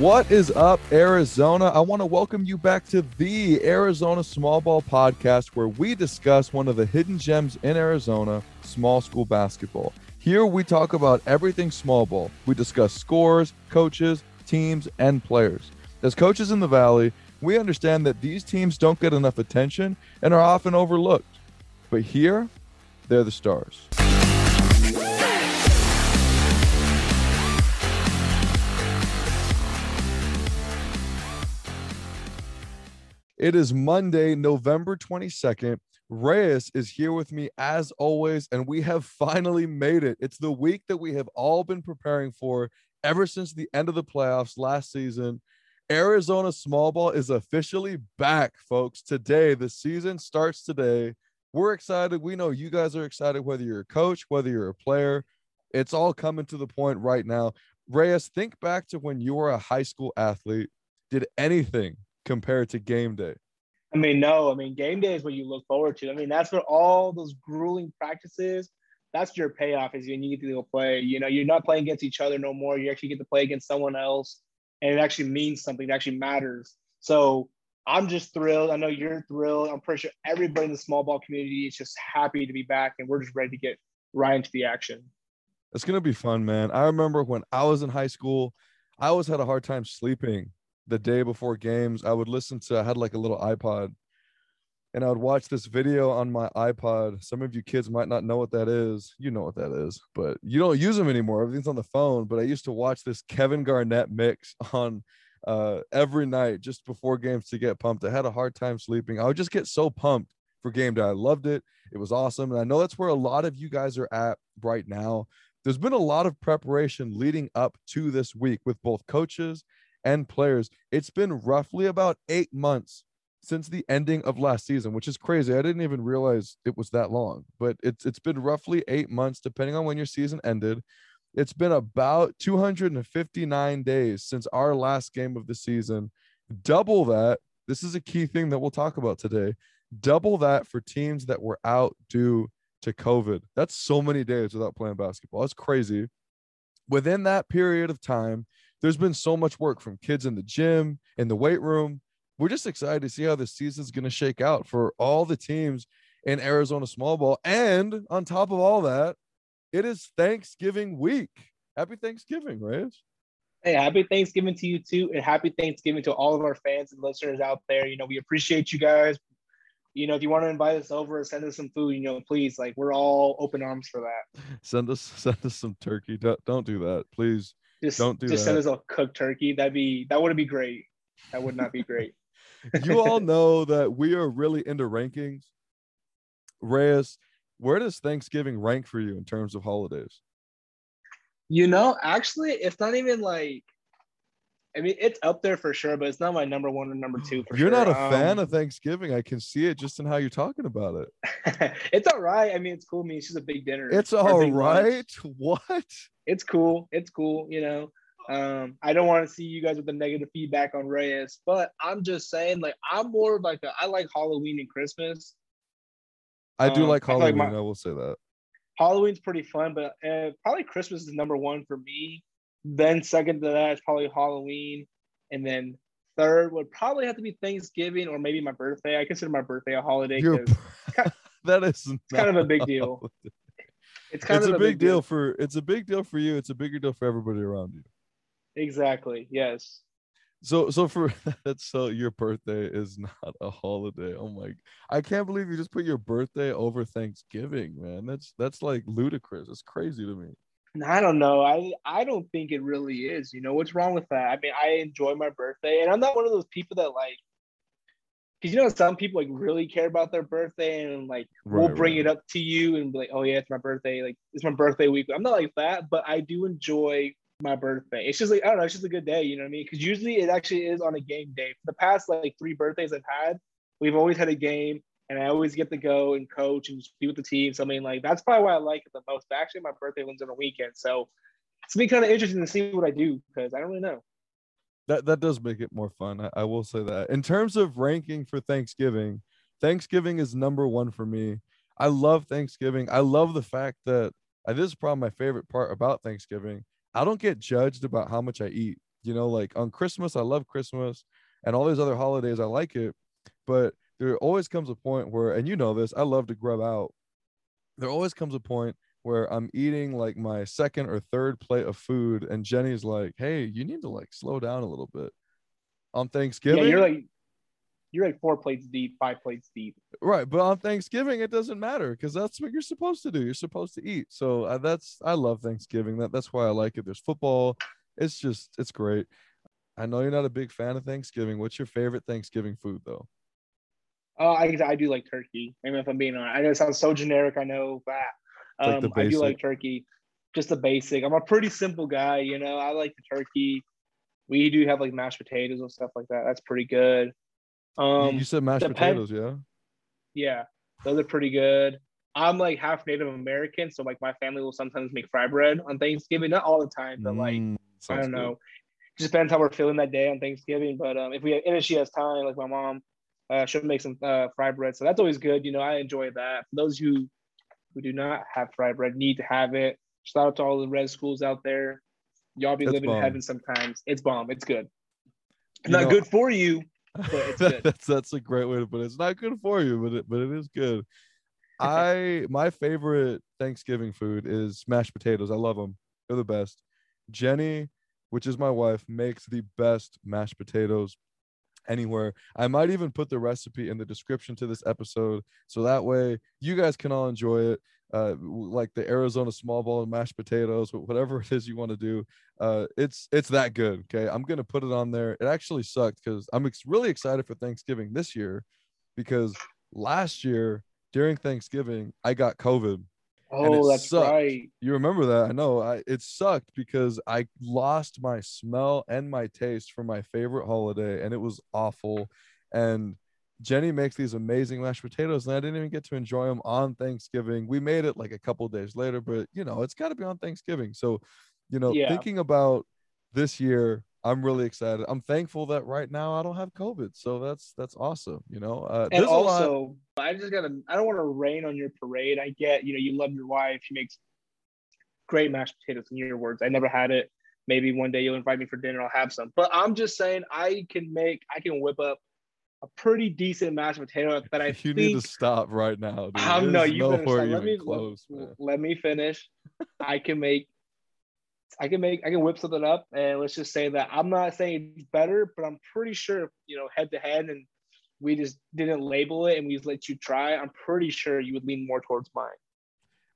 What is up, Arizona? I want to welcome you back to the Arizona Small Ball Podcast, where we discuss one of the hidden gems in Arizona, small school basketball. Here we talk about everything small ball. We discuss scores, coaches, teams, and players. As coaches in the Valley, we understand that these teams don't get enough attention and are often overlooked. But here, they're the stars. It is Monday, November 22nd. Reyes is here with me as always, and we have finally made it. It's the week that we have all been preparing for ever since the end of the playoffs last season. Arizona small ball is officially back, folks. Today, the season starts today. We're excited. We know you guys are excited, whether you're a coach, whether you're a player. It's all coming to the point right now. Reyes, think back to when you were a high school athlete. Did anything compared to game day? I mean, no. I mean, game day is what you look forward to. I mean, that's what all those grueling practices. That's your payoff is when you get to go play. You know, you're not playing against each other no more. You actually get to play against someone else, and it actually means something. It actually matters. So I'm just thrilled. I know you're thrilled. I'm pretty sure everybody in the small ball community is just happy to be back, and we're just ready to get right into the action. It's gonna be fun, man. I remember when I was in high school, I always had a hard time sleeping the day before games, I would listen to, I had like a little iPod and I would watch this video on my iPod. Some of you kids might not know what that is. You know what that is, but you don't use them anymore. Everything's on the phone. But I used to watch this Kevin Garnett mix on uh, every night just before games to get pumped. I had a hard time sleeping. I would just get so pumped for game day. I loved it. It was awesome. And I know that's where a lot of you guys are at right now. There's been a lot of preparation leading up to this week with both coaches and players. It's been roughly about eight months since the ending of last season, which is crazy. I didn't even realize it was that long, but it's it's been roughly eight months, depending on when your season ended. It's been about 259 days since our last game of the season. Double that. This is a key thing that we'll talk about today. Double that for teams that were out due to COVID. That's so many days without playing basketball. That's crazy. Within that period of time, there's been so much work from kids in the gym, in the weight room. We're just excited to see how this season's going to shake out for all the teams in Arizona small ball. And on top of all that, it is Thanksgiving week. Happy Thanksgiving, Reyes. Hey, happy Thanksgiving to you too, and happy Thanksgiving to all of our fans and listeners out there. You know, we appreciate you guys. You know, if you want to invite us over, send us some food. You know, please, like we're all open arms for that. Send us, send us some turkey. Don't, don't do that, please. Just Don't do just that. send us a cooked turkey. That'd be that would be great. That would not be great. you all know that we are really into rankings. Reyes, where does Thanksgiving rank for you in terms of holidays? You know, actually, it's not even like. I mean, it's up there for sure, but it's not my number one or number two for You're sure. not a fan Um, of Thanksgiving. I can see it just in how you're talking about it. it's all right. I mean, it's cool. I mean, it's just a big dinner. It's all big lunch. What? It's cool. It's cool. You know, um, I don't want to see you guys with the negative feedback on Reyes, but I'm just saying, like, I'm more of like a, I like Halloween and Christmas. I do Um, like I like Halloween. my- I will say that. Halloween's pretty fun, but uh, probably Christmas is number one for me. Then second to that is probably Halloween, and then third would probably have to be Thanksgiving or maybe my birthday. I consider my birthday a holiday that is kind of a big deal. it's kind It's of a big deal for it's a big deal for you. It's a bigger deal for everybody around you. Exactly. Yes. So so for that's so your birthday is not a holiday. Oh my I can't believe you just put your birthday over Thanksgiving, man. That's that's like ludicrous. It's crazy to me. I don't know. I I don't think it really is. You know what's wrong with that? I mean, I enjoy my birthday, and I'm not one of those people that like. Because you know, some people like really care about their birthday and like we'll bring right. it up to you and be like, "Oh yeah, it's my birthday. Like it's my birthday week." I'm not like that, but I do enjoy my birthday. It's just like I don't know. It's just a good day. You know what I mean? Because usually it actually is on a game day. For the past like three birthdays I've had, we've always had a game, and I always get to go and coach and be with the team. So I mean, like that's probably why I like it the most. But actually, my birthday one's on a weekend, so it's been kind of interesting to see what I do because I don't really know. That that does make it more fun. I, I will say that. In terms of ranking for Thanksgiving, Thanksgiving is number one for me. I love Thanksgiving. I love the fact that uh, this is probably my favorite part about Thanksgiving. I don't get judged about how much I eat. You know, like on Christmas, I love Christmas and all these other holidays, I like it. But there always comes a point where, and you know this, I love to grub out. There always comes a point where I'm eating like my second or third plate of food, and Jenny's like, "Hey, you need to like slow down a little bit." On Thanksgiving, Yeah, you're like you're like four plates deep, five plates deep. right? But on Thanksgiving, it doesn't matter because that's what you're supposed to do. You're supposed to eat. So uh, that's I love Thanksgiving. That that's why I like it. There's football. It's just it's great. I know you're not a big fan of Thanksgiving. What's your favorite Thanksgiving food though? Uh, I I do like turkey. I mean, if I'm being honest, I know it sounds so generic. I know but It's like Um, I do like turkey, just the basic. I'm a pretty simple guy, you know. I like the turkey. We do have like mashed potatoes and stuff like that. That's pretty good. You- Um, you said mashed potatoes, yeah. yeah, those are pretty good. I'm like half Native American, so like my family will sometimes make fry bread on Thanksgiving. Not all the time, but like Mm, I don't know. Just depends how we're feeling that day on Thanksgiving. But um, if we and if she has time, like my mom, uh, she'll make some uh, fry bread. So that's always good. You know, I enjoy that. For those who who do not have fry bread, need to have it. Shout out to all the red schools out there. Y'all be It's living in heaven sometimes. It's bomb. It's good. You not know- good for you. it's good. that's that's a great way to put it. It's not good for you, but it but it is good. I my favorite Thanksgiving food is mashed potatoes. I love them. They're the best. Jenny, which is my wife, makes the best mashed potatoes anywhere. I might even put the recipe in the description to this episode so that way you guys can all enjoy it. Uh, like the Arizona small ball and mashed potatoes, whatever it is you want to do. Uh, it's it's that good. Okay, I'm gonna put it on there. It actually sucked because I'm ex- really excited for Thanksgiving this year because last year during Thanksgiving I got COVID. Oh, that's sucked. right. You remember that? I know. I it sucked because I lost my smell and my taste for my favorite holiday, and it was awful. And Jenny makes these amazing mashed potatoes, and I didn't even get to enjoy them on Thanksgiving. We made it like a couple days later, but you know, it's got to be on Thanksgiving. So, you know, Yeah. thinking about this year, I'm really excited. I'm thankful that right now I don't have COVID, so that's that's awesome. You know, uh, And there's a lot- also, I just gotta. I don't want to rain on your parade. I get, you know, you love your wife. She makes great mashed potatoes. In your words, I never had it. Maybe one day you'll invite me for dinner. I'll have some. But I'm just saying, I can make. I can whip up a pretty decent mashed potato that I you think. need to stop right now. Dude. I'm no, you better nowhere stop. Let me close, let, let me finish. I can make. I can make. I can whip something up, and let's just say that I'm not saying it's better, but I'm pretty sure you know head to head, and we just didn't label it, and we just let you try. I'm pretty sure you would lean more towards mine.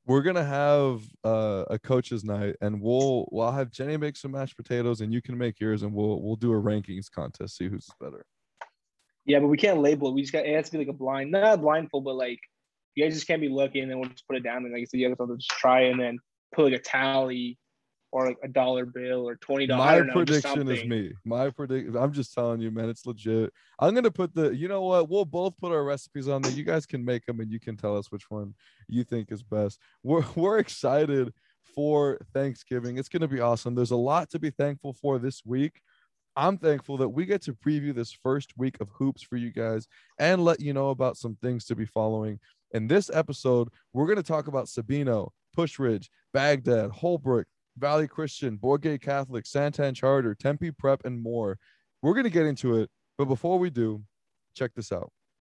we're gonna have uh, a coaches night and we'll we'll have jenny make some mashed potatoes and you can make yours and we'll we'll do a rankings contest see who's better Yeah, but we can't label it. We just got it has to be like a blind, not a blindfold, but like you guys just can't be looking, and then we'll just put it down, and like I said, you guys have to just try and then put like a tally or like a dollar bill or twenty dollars. my prediction is me. My predict i'm just telling you man it's legit. I'm gonna put the you know what? We'll both put our recipes on there. You guys can make them and you can tell us which one you think is best. We're, we're excited for thanksgiving. It's gonna be awesome. There's a lot to be thankful for this week. I'm thankful that we get to preview this first week of hoops for you guys and let you know about some things to be following. In this episode, we're going to talk about Sabino, Pushridge, Bagdad, Holbrook, Valley Christian, Bourgade Catholic, Santan Charter, Tempe Prep, and more. We're going to get into it. But before we do, check this out.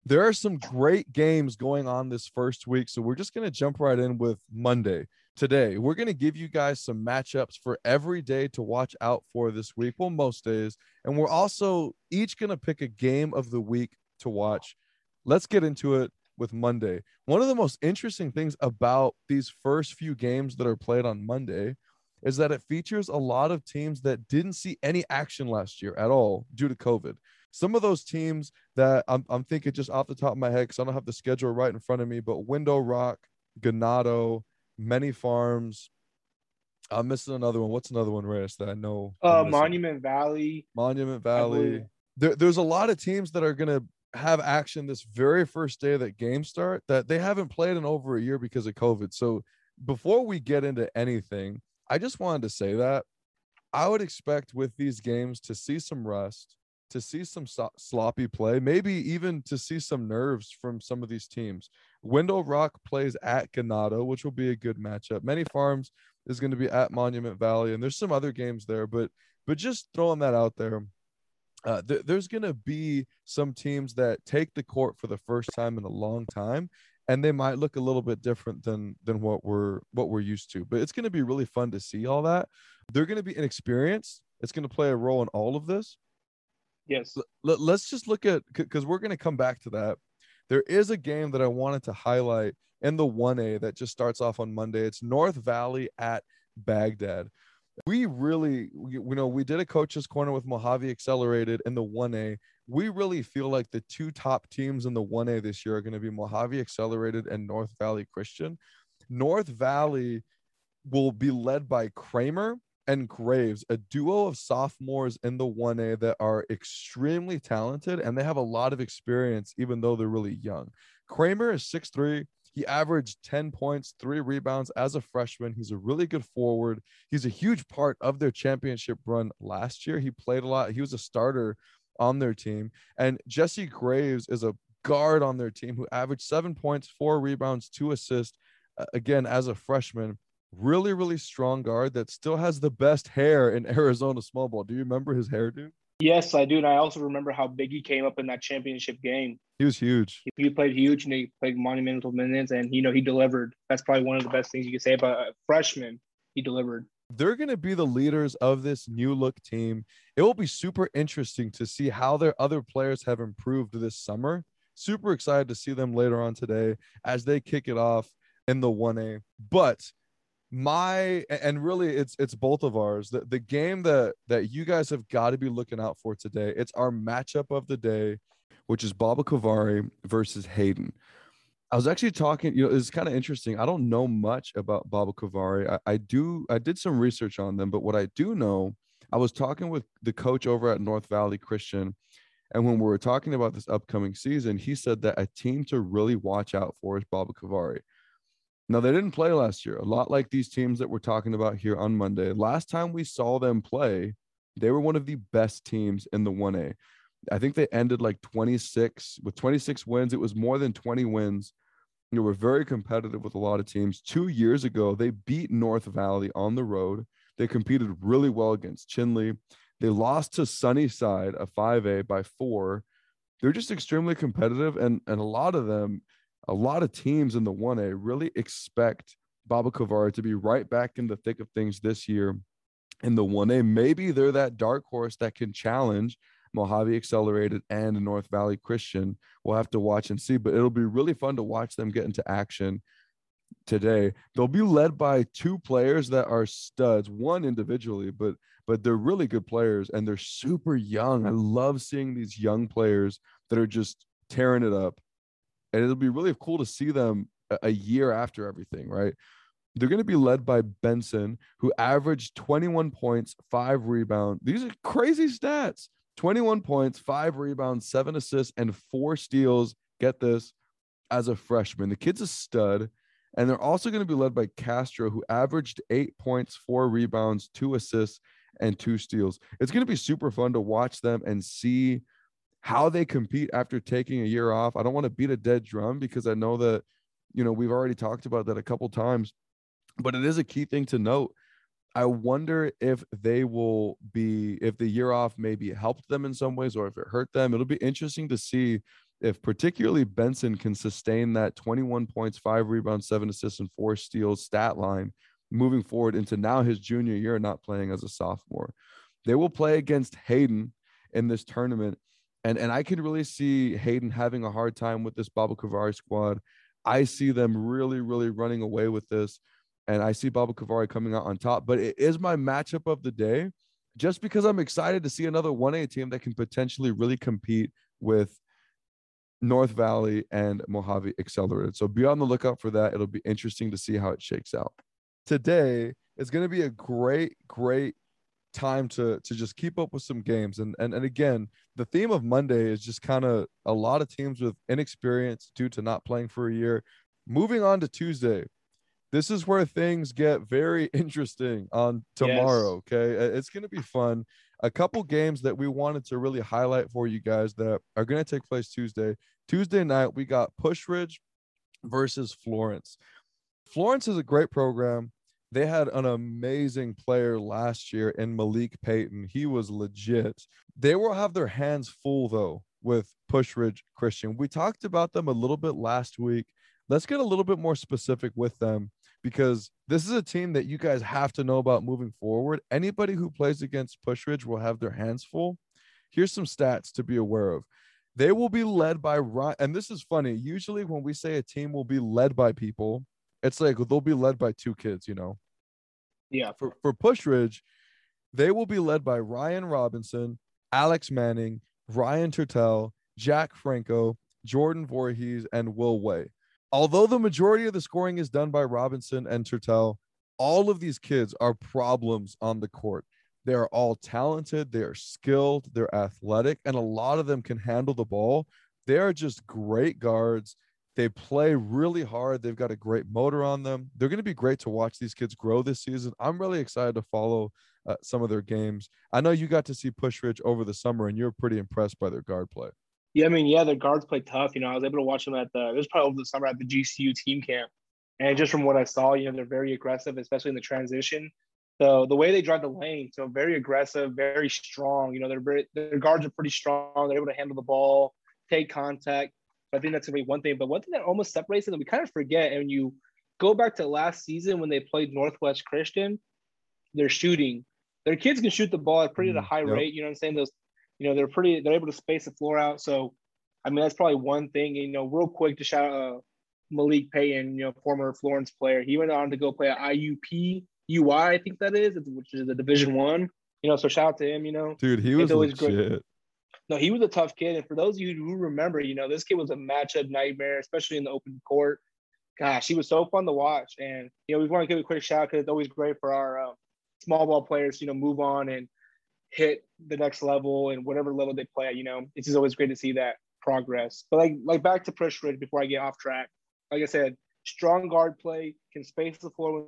There are some great games going on this first week. So we're just going to jump right in with Monday today. We're going to give you guys some matchups for every day to watch out for this week. Well, most days. And we're also each going to pick a game of the week to watch. Let's get into it with Monday. One of the most interesting things about these first few games that are played on Monday is that it features a lot of teams that didn't see any action last year at all due to COVID. Some of those teams that I'm, I'm thinking just off the top of my head, because I don't have the schedule right in front of me, but Window Rock, Ganado, Many Farms. I'm missing another one. What's another one, Reyes, that I know? Uh. Monument Valley. Monument Valley. There, there's a lot of teams that are going to have action this very first day that games start that they haven't played in over a year because of COVID. So before we get into anything, I just wanted to say that I would expect with these games to see some rust, to see some so- sloppy play, maybe even to see some nerves from some of these teams. Window Rock plays at Ganado, which will be a good matchup. Many Farms is going to be at Monument Valley, and there's some other games there, but But just throwing that out there, uh, th- there's going to be some teams that take the court for the first time in a long time and they might look a little bit different than than what we're what we're used to but it's going to be really fun to see all that. They're going to be inexperienced. It's going to play a role in all of this. Yes. L- let's just look at because we're going to come back to that. There is a game that i wanted to highlight in the 1a that just starts off on monday. It's north valley at bagdad. We really you know we did a coach's corner with mojave accelerated in the 1a we really feel like the two top teams in the 1a this year are going to be mojave accelerated and north valley christian north valley will be led by kramer and graves a duo of sophomores in the 1a that are extremely talented and they have a lot of experience even though they're really young kramer is 6'3 he averaged 10 points, three rebounds as a freshman. He's a really good forward. He's a huge part of their championship run last year. He played a lot. He was a starter on their team. And Jesse Graves is a guard on their team who averaged seven points, four rebounds, two assists, uh, again, as a freshman. Really, really strong guard that still has the best hair in Arizona small ball. Do you remember his hairdo? Yes, I do. And I also remember how big he came up in that championship game. He was huge. He, he played huge and he played monumental minutes and you know he delivered. That's probably one of the best things you could say about a freshman. He delivered. They're going to be the leaders of this new look team. It will be super interesting to see how their other players have improved this summer. Super excited to see them later on today as they kick it off in the 1A. But my and really it's it's both of ours the, the game that that you guys have got to be looking out for today it's our matchup of the day which is baboquivari versus hayden i was actually talking you know it's kind of interesting i don't know much about baboquivari I, I do i did some research on them but what i do know i was talking with the coach over at north valley christian and when we were talking about this upcoming season he said that a team to really watch out for is baboquivari now, they didn't play last year, a lot like these teams that we're talking about here on Monday. Last time we saw them play, they were one of the best teams in the 1A. I think they ended like 26 with 26 wins. It was more than 20 wins. They were very competitive with a lot of teams. Two years ago, they beat North Valley on the road. They competed really well against Chinle. They lost to Sunnyside, a 5A, by four. They're just extremely competitive, and, and a lot of them a lot of teams in the 1A really expect Baboquivari to be right back in the thick of things this year in the 1A. Maybe they're that dark horse that can challenge Mojave Accelerated and North Valley Christian. We'll have to watch and see, but it'll be really fun to watch them get into action today. They'll be led by two players that are studs, one individually, but but they're really good players and they're super young. I love seeing these young players that are just tearing it up and it'll be really cool to see them a year after everything, right? They're going to be led by Benson, who averaged 21 points, five rebounds. These are crazy stats 21 points, five rebounds, seven assists, and four steals. Get this as a freshman. The kid's a stud. And they're also going to be led by Castro, who averaged eight points, four rebounds, two assists, and two steals. It's going to be super fun to watch them and see how they compete after taking a year off. I don't want to beat a dead drum because I know that, you know, we've already talked about that a couple times, but it is a key thing to note. I wonder if they will be, if the year off maybe helped them in some ways or if it hurt them. It'll be interesting to see if particularly Benson can sustain that 21 points, five rebounds, seven assists, and four steals stat line moving forward into now his junior year, not playing as a sophomore. They will play against Hayden in this tournament and and I can really see Hayden having a hard time with this Baboquivari squad. I see them really, really running away with this, and I see Baboquivari coming out on top. But it is my matchup of the day, just because I'm excited to see another 1A team that can potentially really compete with North Valley and Mojave Accelerated. So be on the lookout for that. It'll be interesting to see how it shakes out. Today is going to be a great, great time to to just keep up with some games and and, and again the theme of monday is just kind of a lot of teams with inexperience due to not playing for a year moving on to tuesday this is where things get very interesting on tomorrow yes. okay it's going to be fun a couple games that we wanted to really highlight for you guys that are going to take place tuesday tuesday night we got pusch ridge versus florence florence is a great program they had an amazing player last year in Malik Payton. He was legit. They will have their hands full though with Pusch Ridge Christian. We talked about them a little bit last week. Let's get a little bit more specific with them because this is a team that you guys have to know about moving forward. Anybody who plays against Pusch Ridge will have their hands full. Here's some stats to be aware of. They will be led by Ryan, and this is funny. Usually, when we say a team will be led by people, it's like they'll be led by two kids, you know. Yeah. For for Pusch Ridge, they will be led by Ryan Robinson, Alex Manning, Ryan Turtel, Jack Franco, Jordan Voorhees, and Will Way. Although the majority of the scoring is done by Robinson and Turtel, all of these kids are problems on the court. They are all talented, they are skilled, they're athletic, and a lot of them can handle the ball. They are just great guards. They play really hard. They've got a great motor on them. They're going to be great to watch these kids grow this season. I'm really excited to follow uh, some of their games. I know you got to see Pusch Ridge over the summer, and you're pretty impressed by their guard play. Yeah, I mean, yeah, their guards play tough. You know, I was able to watch them at the. It was probably over the summer at the GCU team camp, and just from what I saw, you know, they're very aggressive, especially in the transition. So the way they drive the lane, so very aggressive, very strong. You know, they're their guards are pretty strong. They're able to handle the ball, take contact. I think that's gonna be one thing. But one thing that almost separates them that we kind of forget, and you go back to last season when they played Northwest Christian, they're shooting. Their kids can shoot the ball at pretty at a mm-hmm. high yep. rate. You know what I'm saying? Those, you know, they're pretty. They're able to space the floor out. So, I mean, that's probably one thing. You know, real quick to shout out uh, Malik Payton, you know, former Florence player. He went on to go play at IUP UI, I think that is, which is a Division One. You know, so shout out to him. You know, dude, he was legit. Great. No, he was a tough kid. And for those of you who remember, you know, this kid was a matchup nightmare, especially in the open court. Gosh, he was so fun to watch. And, you know, we want to give a quick shout because it's always great for our uh, small ball players, you know, move on and hit the next level and whatever level they play you know, it's just always great to see that progress. But like, like back to Pusch Ridge before I get off track, like I said, strong guard play, can space the floor.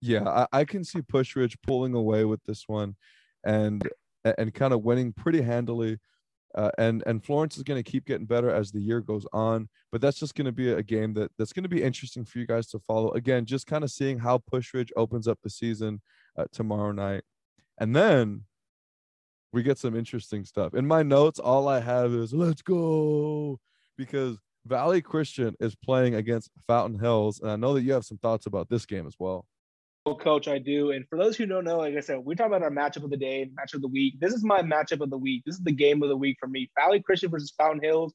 Yeah, I, I can see Pusch Ridge pulling away with this one and and kind of winning pretty handily. Uh, and and Florence is going to keep getting better as the year goes on, but that's just going to be a game that that's going to be interesting for you guys to follow. Again, just kind of seeing how Pusch Ridge opens up the season uh, tomorrow night, and then we get some interesting stuff. In my notes, all I have is "Let's go" because Valley Christian is playing against Fountain Hills, and I know that you have some thoughts about this game as well Oh, coach, I do. And for those who don't know, like I said, we talk about our matchup of the day, matchup of the week. This is my matchup of the week. This is the game of the week for me. Valley Christian versus Fountain Hills.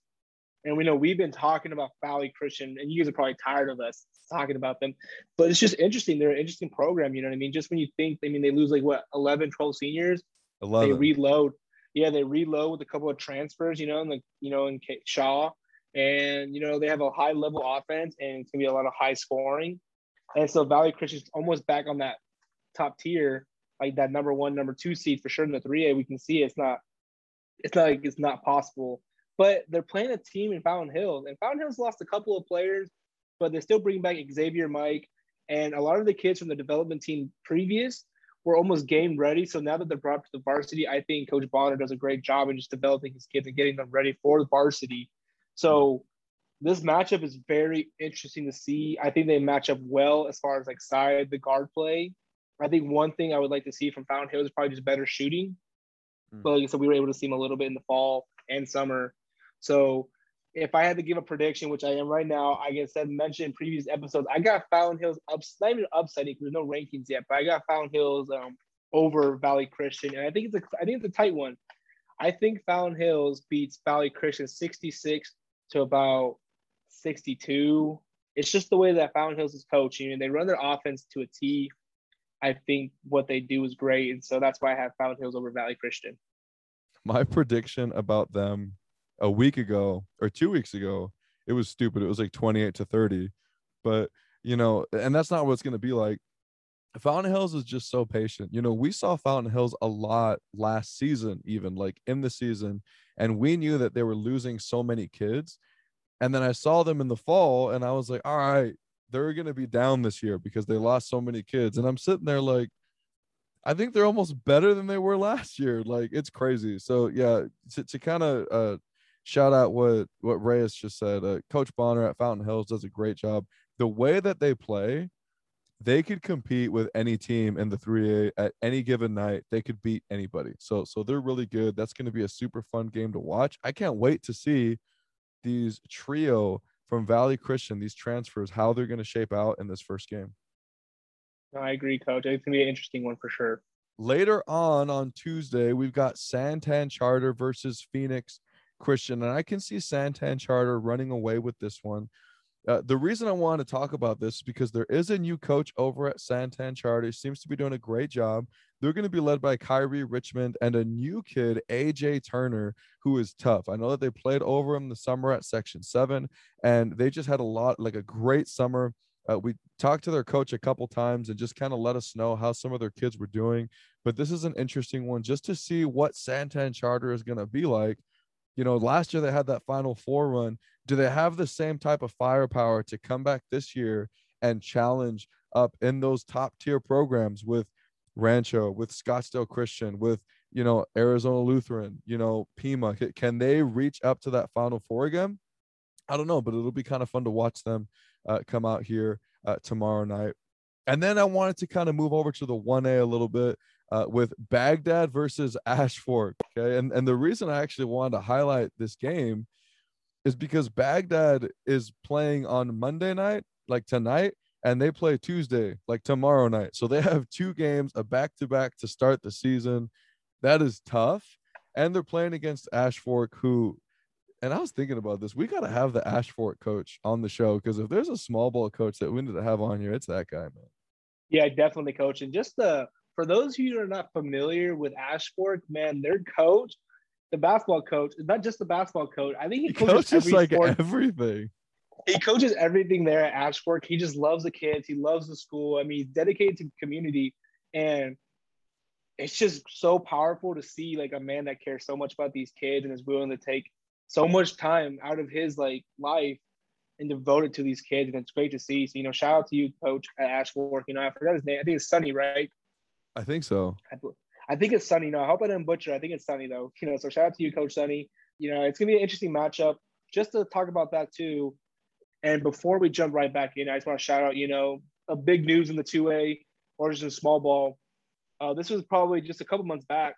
And we know we've been talking about Valley Christian, and you guys are probably tired of us talking about them. But it's just interesting. They're an interesting program. You know what I mean? Just when you think, I mean, they lose like what, 11, 12 seniors? 11. They reload. Yeah, they reload with a couple of transfers, you know, and like, you know, in Shaw. And, you know, they have a high level offense and it's going to be a lot of high scoring. And so Valley Christian's almost back on that top tier, like that number one, number two seed for sure in the 3A. We can see it's not, it's not like it's not possible. But they're playing a team in Fountain Hills, and Fountain Hills lost a couple of players, but they're still bringing back Xavier Mike. And a lot of the kids from the development team previous were almost game ready. So now that they're brought to the varsity, I think Coach Bonner does a great job in just developing his kids and getting them ready for the varsity. So this matchup is very interesting to see. I think they match up well as far as like side the guard play. I think one thing I would like to see from Fountain Hills is probably just better shooting. Mm. But like I said, we were able to see them a little bit in the fall and summer. So if I had to give a prediction, which I am right now, I guess I mentioned in previous episodes, I got Fountain Hills up, not even upsetting because there's no rankings yet, but I got Fountain Hills um, over Valley Christian, and I think it's a, I think it's a tight one. I think Fountain Hills beats Valley Christian 66 to about 62. It's just the way that Fountain Hills is coaching, and they run their offense to a T. I think what they do is great, and so that's why I have Fountain Hills over Valley Christian. My prediction about them a week ago or two weeks ago, it was stupid. It was like 28 to 30, but you know, and that's not what it's going to be like. Fountain Hills is just so patient. You know, we saw Fountain Hills a lot last season, even like in the season, and we knew that they were losing so many kids and then I saw them in the fall and I was like, all right, they're going to be down this year because they lost so many kids. And I'm sitting there like, I think they're almost better than they were last year. Like it's crazy. So yeah, to, to kind of uh, shout out what what Reyes just said. Uh, Coach Bonner at Fountain Hills does a great job. The way that they play, they could compete with any team in the 3A at any given night. They could beat anybody. So so they're really good. That's going to be a super fun game to watch. I can't wait to see these trio from Valley Christian, these transfers, how they're going to shape out in this first game. I agree, coach. It's going to be an interesting one for sure. Later on on Tuesday, we've got Santan Charter versus Phoenix Christian, and I can see Santan Charter running away with this one. Uh, the reason I want to talk about this is because there is a new coach over at Santan Charter. He seems to be doing a great job. They're going to be led by Kyrie Richmond and a new kid, AJ Turner, who is tough. I know that they played over him the summer at Section 7, and they just had a lot, like a great summer. Uh, we talked to their coach a couple times and just kind of let us know how some of their kids were doing. But this is an interesting one just to see what Santan Charter is going to be like. You know, last year they had that Final Four run. Do they have the same type of firepower to come back this year and challenge up in those top tier programs with Rancho, with Scottsdale Christian, with you know Arizona Lutheran, you know Pima? Can they reach up to that Final Four again? I don't know, but it'll be kind of fun to watch them uh, come out here uh, tomorrow night. And then I wanted to kind of move over to the 1A a little bit uh, with Bagdad versus Ashfork. Okay. And, and the reason I actually wanted to highlight this game is because Bagdad is playing on Monday night, like tonight, and they play Tuesday, like tomorrow night. So they have two games, a back to back to start the season. That is tough. And they're playing against Ashfork, who and I was thinking about this. We got to have the Ashfork coach on the show because if there's a small ball coach that we need to have on here, it's that guy, man. Yeah, definitely, coach. And just the for those of you who are not familiar with Ashfork, man, their coach, the basketball coach, is not just the basketball coach. I think he, he coaches, coaches like sport. everything. He coaches everything there at Ashfork. He just loves the kids. He loves the school. I mean, he's dedicated to the community, and it's just so powerful to see like a man that cares so much about these kids and is willing to take so much time out of his like life and devoted to these kids, and it's great to see. So you know, shout out to you, Coach at Ashfork. You know, I forgot his name. I think it's Sunny, right? I think so. I, I think it's Sunny. No, I hope I didn't butcher. I think it's Sunny though. You know, so shout out to you, Coach Sunny. You know, it's gonna be an interesting matchup. Just to talk about that too. And before we jump right back in, I just want to shout out, you know, a big news in the 2A or just in small ball. Uh, this was probably just a couple months back,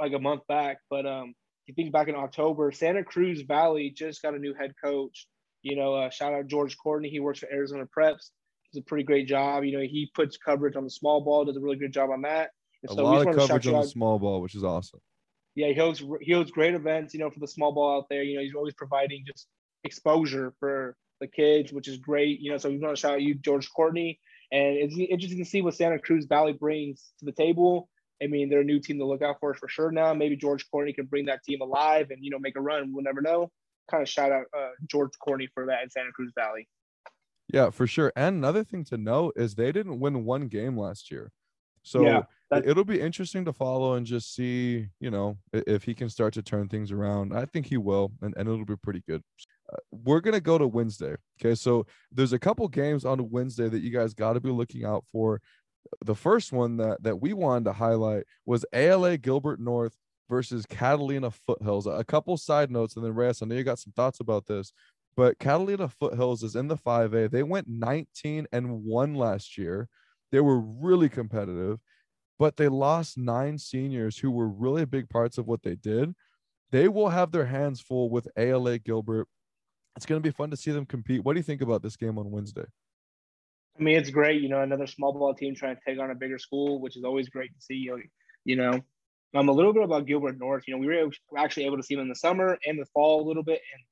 like a month back, but um, you think back in October, Santa Cruz Valley just got a new head coach. You know, uh, shout out George Courtney. He works for Arizona Preps. Does a pretty great job. You know, he puts coverage on the small ball. Does a really good job on that. And a so lot of coverage on the small ball, which is awesome. Yeah, he holds he hosts great events. You know, for the small ball out there. You know, he's always providing just exposure for the kids, which is great. You know, so we want to shout out you, George Courtney. And it's interesting to see what Santa Cruz Valley brings to the table. I mean, they're a new team to look out for for sure now. Maybe George Courtney can bring that team alive and you know make a run. We'll never know. Kind of shout out uh, George Courtney for that in Santa Cruz Valley. Yeah, for sure. And another thing to note is they didn't win one game last year, so yeah, it'll be interesting to follow and just see, you know, if he can start to turn things around. I think he will, and, and it'll be pretty good. Uh, we're gonna go to Wednesday. Okay, so there's a couple games on Wednesday that you guys got to be looking out for the first one that that we wanted to highlight was ALA Gilbert North versus Catalina Foothills. A couple side notes, and then Reyes, I know you got some thoughts about this, but Catalina Foothills is in the 5A. They went 19 and one last year. They were really competitive, but they lost nine seniors who were really big parts of what they did. They will have their hands full with ALA Gilbert. It's going to be fun to see them compete. What do you think about this game on Wednesday? I mean, it's great, you know, another small ball team trying to take on a bigger school, which is always great to see. You know, um, a little bit about Gilbert North. You know, we were actually able to see them in the summer and the fall a little bit, and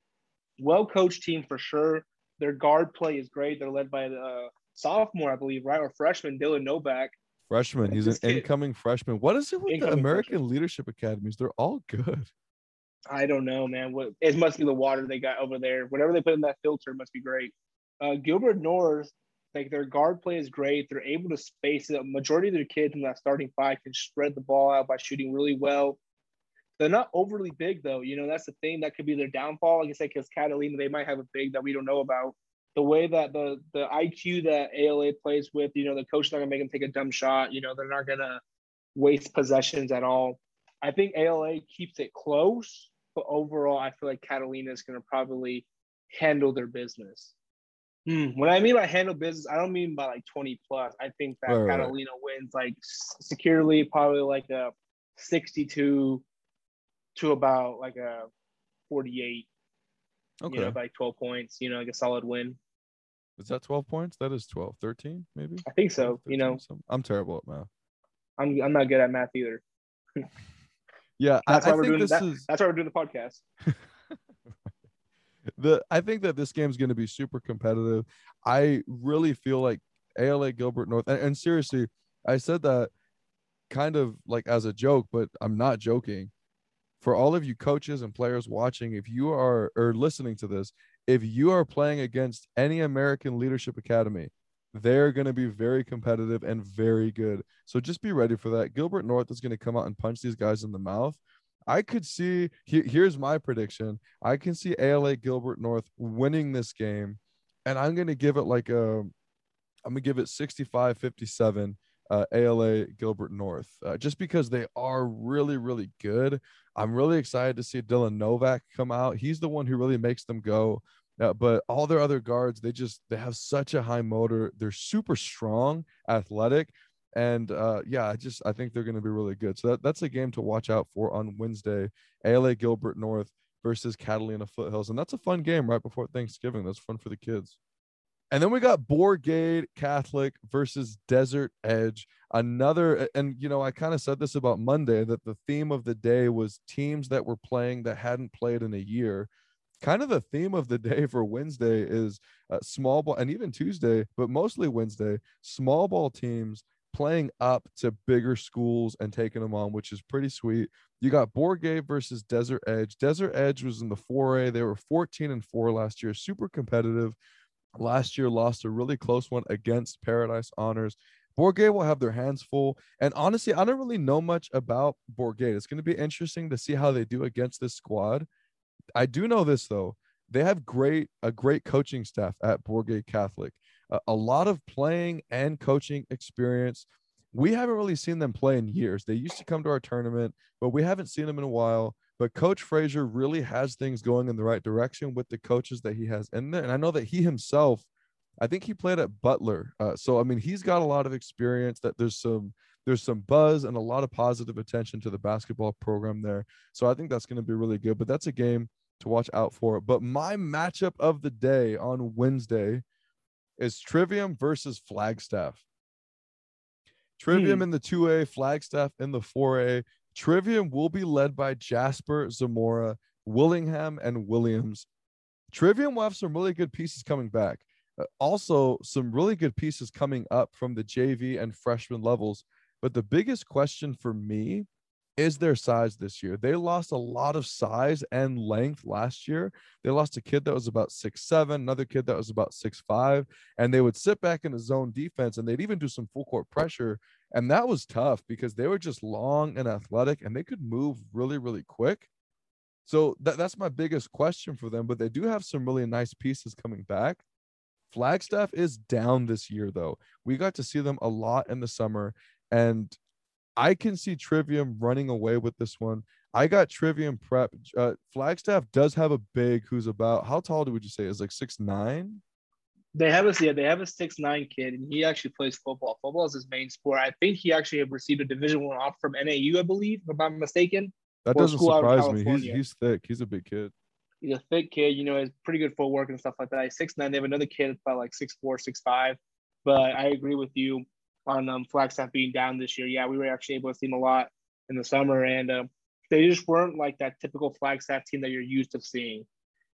well coached team for sure. Their guard play is great. They're led by the uh, sophomore, I believe, right, or freshman Dylan Novak. Freshman, he's an kid. incoming freshman. What is it with incoming the American freshman. Leadership Academies? They're all good. I don't know, man. What it must be the water they got over there. Whatever they put in that filter must be great. Uh, Gilbert North like their guard play is great. They're able to space it. A majority of their kids in that starting five can spread the ball out by shooting really well. They're not overly big though. You know, that's the thing that could be their downfall. Like I said, because Catalina, they might have a big that we don't know about. The way that the the IQ that ALA plays with, you know, the coach not gonna make them take a dumb shot. You know, they're not gonna waste possessions at all. I think ALA keeps it close, but overall, I feel like Catalina is gonna probably handle their business. Hmm, What I mean by handle business, I don't mean by like 20 plus. I think that Right, right. Catalina wins like securely, probably like a 62 to about like a 48, Okay. you know, by like 12 points, you know, like a solid win. Is that 12 points? That is 12, 13, maybe? I think so. 12, You know. I'm terrible at math. I'm, I'm not good at math either. Yeah, I, That's why I we're think doing this that. is That's why we're doing the podcast. the I think that this game's going to be super competitive. I really feel like ALA Gilbert North and, and seriously, I said that kind of like as a joke, but I'm not joking. For all of you coaches and players watching, if you are or listening to this, if you are playing against any American Leadership Academy, they're going to be very competitive and very good. So just be ready for that. Gilbert North is going to come out and punch these guys in the mouth. I could see he- here's my prediction. I can see ALA Gilbert North winning this game, and I'm going to give it like a, I'm going to give it 65 57 uh, ALA Gilbert North, uh, just because they are really, really good. I'm really excited to see Dylan Novak come out. He's the one who really makes them go. Uh, but all their other guards, they just they have such a high motor. They're super strong, athletic, and uh, yeah, I just I think they're going to be really good. So that, that's a game to watch out for on Wednesday. ALA Gilbert North versus Catalina Foothills, and that's a fun game right before Thanksgiving. That's fun for the kids. And then we got Bourgade Catholic versus Desert Edge. Another, and you know, I kind of said this about Monday that the theme of the day was teams that were playing that hadn't played in a year. Kind of the theme of the day for Wednesday is uh, small ball, and even Tuesday, but mostly Wednesday, small ball teams playing up to bigger schools and taking them on, which is pretty sweet. You got Bourgade versus Desert Edge. Desert Edge was in the 4A. They were 14 and 4 last year, super competitive last year lost a really close one against Paradise Honors. Bourgade will have their hands full. And honestly, I don't really know much about Bourgade. It's going to be interesting to see how they do against this squad. I do know this though. They have great a great coaching staff at Bourgade Catholic. A lot of playing and coaching experience. We haven't really seen them play in years. They used to come to our tournament, but we haven't seen them in a while. But Coach Frazier really has things going in the right direction with the coaches that he has in there. And I know that he himself, I think he played at Butler. Uh, so I mean, he's got a lot of experience. That there's some there's some buzz and a lot of positive attention to the basketball program there. So I think that's going to be really good. But that's a game to watch out for. But my matchup of the day on Wednesday is Trivium versus Flagstaff. Trivium Hmm. in the 2A, Flagstaff in the 4A. Trivium will be led by Jasper Zamora, Willingham, and Williams. Trivium will have some really good pieces coming back. Uh, also, some really good pieces coming up from the JV and freshman levels. But the biggest question for me is their size this year. They lost a lot of size and length last year. They lost a kid that was about six seven, another kid that was about six five, and they would sit back in a zone defense and they'd even do some full court pressure. And that was tough because they were just long and athletic and they could move really, really quick. So that, that's my biggest question for them. But they do have some really nice pieces coming back. Flagstaff is down this year, though. We got to see them a lot in the summer, and I can see Trivium running away with this one. I got Trivium prep. Uh, Flagstaff does have a big who's about how tall would you say is like six nine? They have a yeah, they have a six nine kid, and he actually plays football. Football is his main sport. I think he actually have received a Division One offer from NAU, I believe, if I'm not mistaken. That doesn't school out in surprise me. He's he's thick. He's a big kid. He's a thick kid, you know, has pretty good footwork and stuff like that. He's six nine. They have another kid that's about like six four, six five. But I agree with you on um, Flagstaff being down this year. Yeah, we were actually able to see them a lot in the summer, and um, they just weren't like that typical Flagstaff team that you're used to seeing.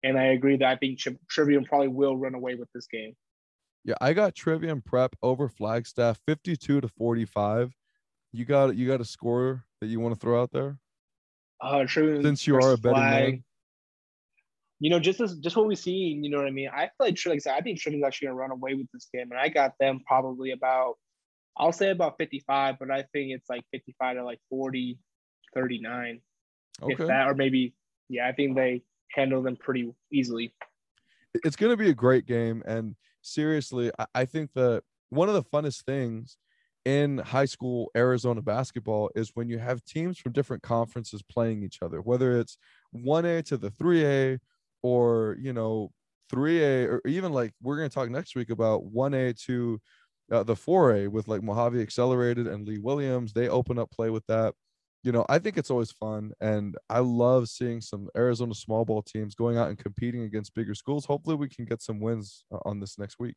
And I agree that I think Tri- Trivium probably will run away with this game. Yeah, I got Trivium prep over Flagstaff, fifty-two to forty-five. You got you got a score that you want to throw out there? Uh, Trivium Since you are a betting man. You know, just as just what we see, you know what I mean. I feel like, like I said, I think Trivium's actually gonna run away with this game, and I got them probably about, I'll say about 55, but I think it's like 55 to like 40, 39, if that, or maybe, yeah, I think they handle them pretty easily. it's going to be a great game. And seriously, I, I think that one of the funnest things in high school Arizona basketball is when you have teams from different conferences playing each other, whether it's 1A to the 3A or, you know, 3A or even like we're going to talk next week about 1A to uh, the 4A with like Mojave Accelerated and Lee Williams. They open up play with that. You know, I think it's always fun. And I love seeing some Arizona small ball teams going out and competing against bigger schools. Hopefully, we can get some wins uh, on this next week.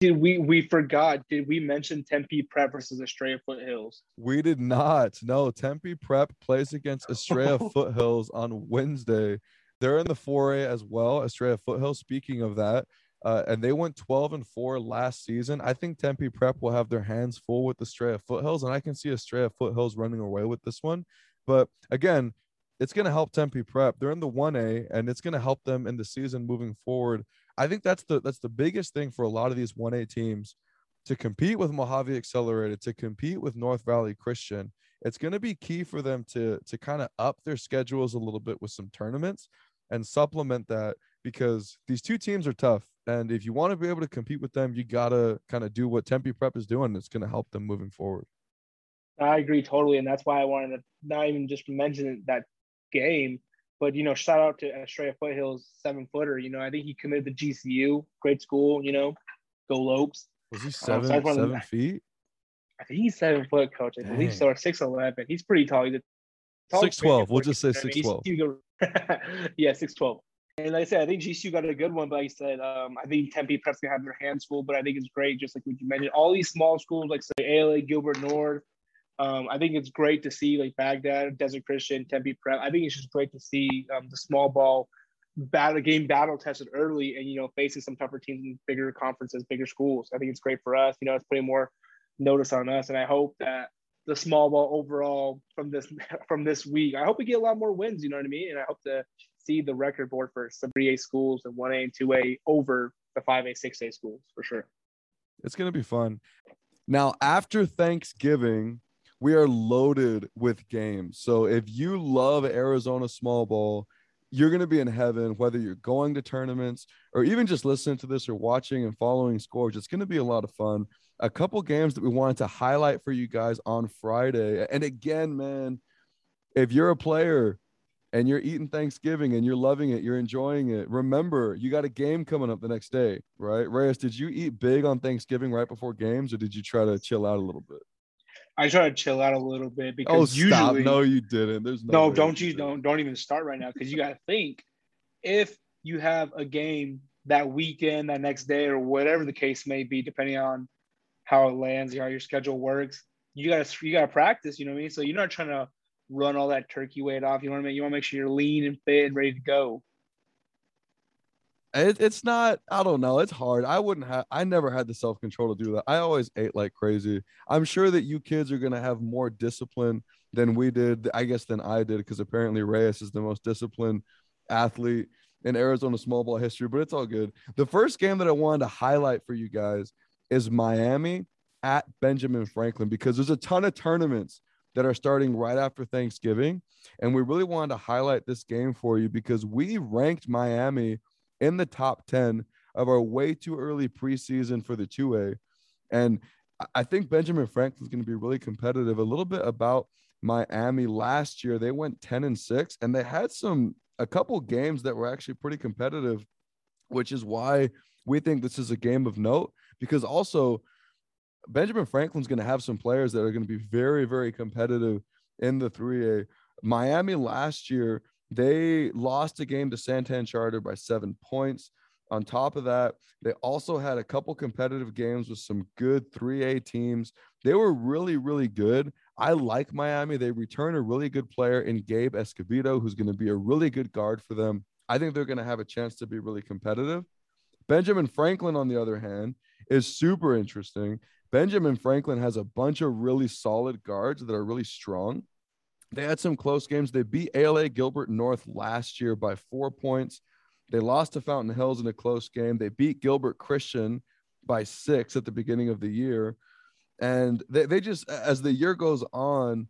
Did we we forgot? Did we mention Tempe Prep versus Estrella Foothills? We did not. No, Tempe Prep plays against Estrella Foothills on Wednesday. They're in the 4A as well. Estrella Foothills. Speaking of that, uh, and they went 12 and 4 last season. I think Tempe Prep will have their hands full with Estrella Foothills, and I can see Estrella Foothills running away with this one. But again, it's going to help Tempe Prep. They're in the 1A, and it's going to help them in the season moving forward. I think that's the that's the biggest thing for a lot of these 1A teams to compete with Mojave Accelerated, to compete with North Valley Christian. It's going to be key for them to to kind of up their schedules a little bit with some tournaments and supplement that because these two teams are tough. And if you want to be able to compete with them, you got to kind of do what Tempe Prep is doing. It's going to help them moving forward. I agree totally. And that's why I wanted to not even just mention that game, but, you know, shout out to Estrella Foothills seven footer. You know, I think he committed to GCU, great school, you know, go Lopes. Was he seven, um, so seven feet? I think he's seven foot, coach. I Dang. believe so, or 6'11. He's pretty tall. He's a tall Six twelve. We'll just say six twelve. yeah, six twelve. And like I said, I think GCU got a good one, but like I said, um, I think Tempe Prep's gonna have their hands full. But I think it's great, just like what you mentioned, all these small schools like say ALA, Gilbert North. Um, I think it's great to see like Bagdad, Desert Christian, Tempe Prep. I think it's just great to see um, the small ball battle game battle tested early, and you know facing some tougher teams in bigger conferences, bigger schools. I think it's great for us. You know, it's putting more notice on us, and I hope that the small ball overall from this from this week. I hope we get a lot more wins. You know what I mean? And I hope to see the record board for some 3A schools and 1A and 2A over the 5A, 6A schools for sure. It's going to be fun. Now, after Thanksgiving, we are loaded with games. So if you love Arizona small ball, you're going to be in heaven, whether you're going to tournaments or even just listening to this or watching and following scores. It's going to be a lot of fun. A couple games that we wanted to highlight for you guys on Friday. And again, man, if you're a player, and you're eating Thanksgiving and you're loving it, you're enjoying it. Remember, you got a game coming up the next day, right? Reyes, did you eat big on Thanksgiving right before games, or did you try to chill out a little bit? I try to chill out a little bit oh, because oh, stop. usually no, you didn't. There's no, no don't you don't don't even start right now because you got to think if you have a game that weekend, that next day, or whatever the case may be, depending on how it lands, how your schedule works. You gotta you gotta practice. You know what I mean? So you're not trying to run all that turkey weight off. You want to make you want to make sure you're lean and fit and ready to go. It, it's not. I don't know. It's hard. I wouldn't have. I never had the self control to do that. I always ate like crazy. I'm sure that you kids are gonna have more discipline than we did. I guess than I did because apparently Reyes is the most disciplined athlete in Arizona small ball history. But it's all good. The first game that I wanted to highlight for you guys is Miami at Benjamin Franklin because there's a ton of tournaments that are starting right after Thanksgiving. And we really wanted to highlight this game for you because we ranked Miami in the top 10 of our way too early preseason for the 2A. And I think Benjamin Franklin's going to be really competitive. A little bit about Miami last year, they went 10 and 6 and they had some a couple games that were actually pretty competitive, which is why we think this is a game of note because also Benjamin Franklin's going to have some players that are going to be very, very competitive in the 3A. Miami last year, they lost a game to Santan Charter by seven points. On top of that, they also had a couple competitive games with some good 3A teams. They were really, really good. I like Miami. They return a really good player in Gabe Escobedo, who's going to be a really good guard for them. I think they're going to have a chance to be really competitive. Benjamin Franklin, on the other hand, is super interesting. Benjamin Franklin has a bunch of really solid guards that are really strong. They had some close games. They beat ALA Gilbert North last year by four points. They lost to Fountain Hills in a close game. They beat Gilbert Christian by six at the beginning of the year. And they, they just, as the year goes on,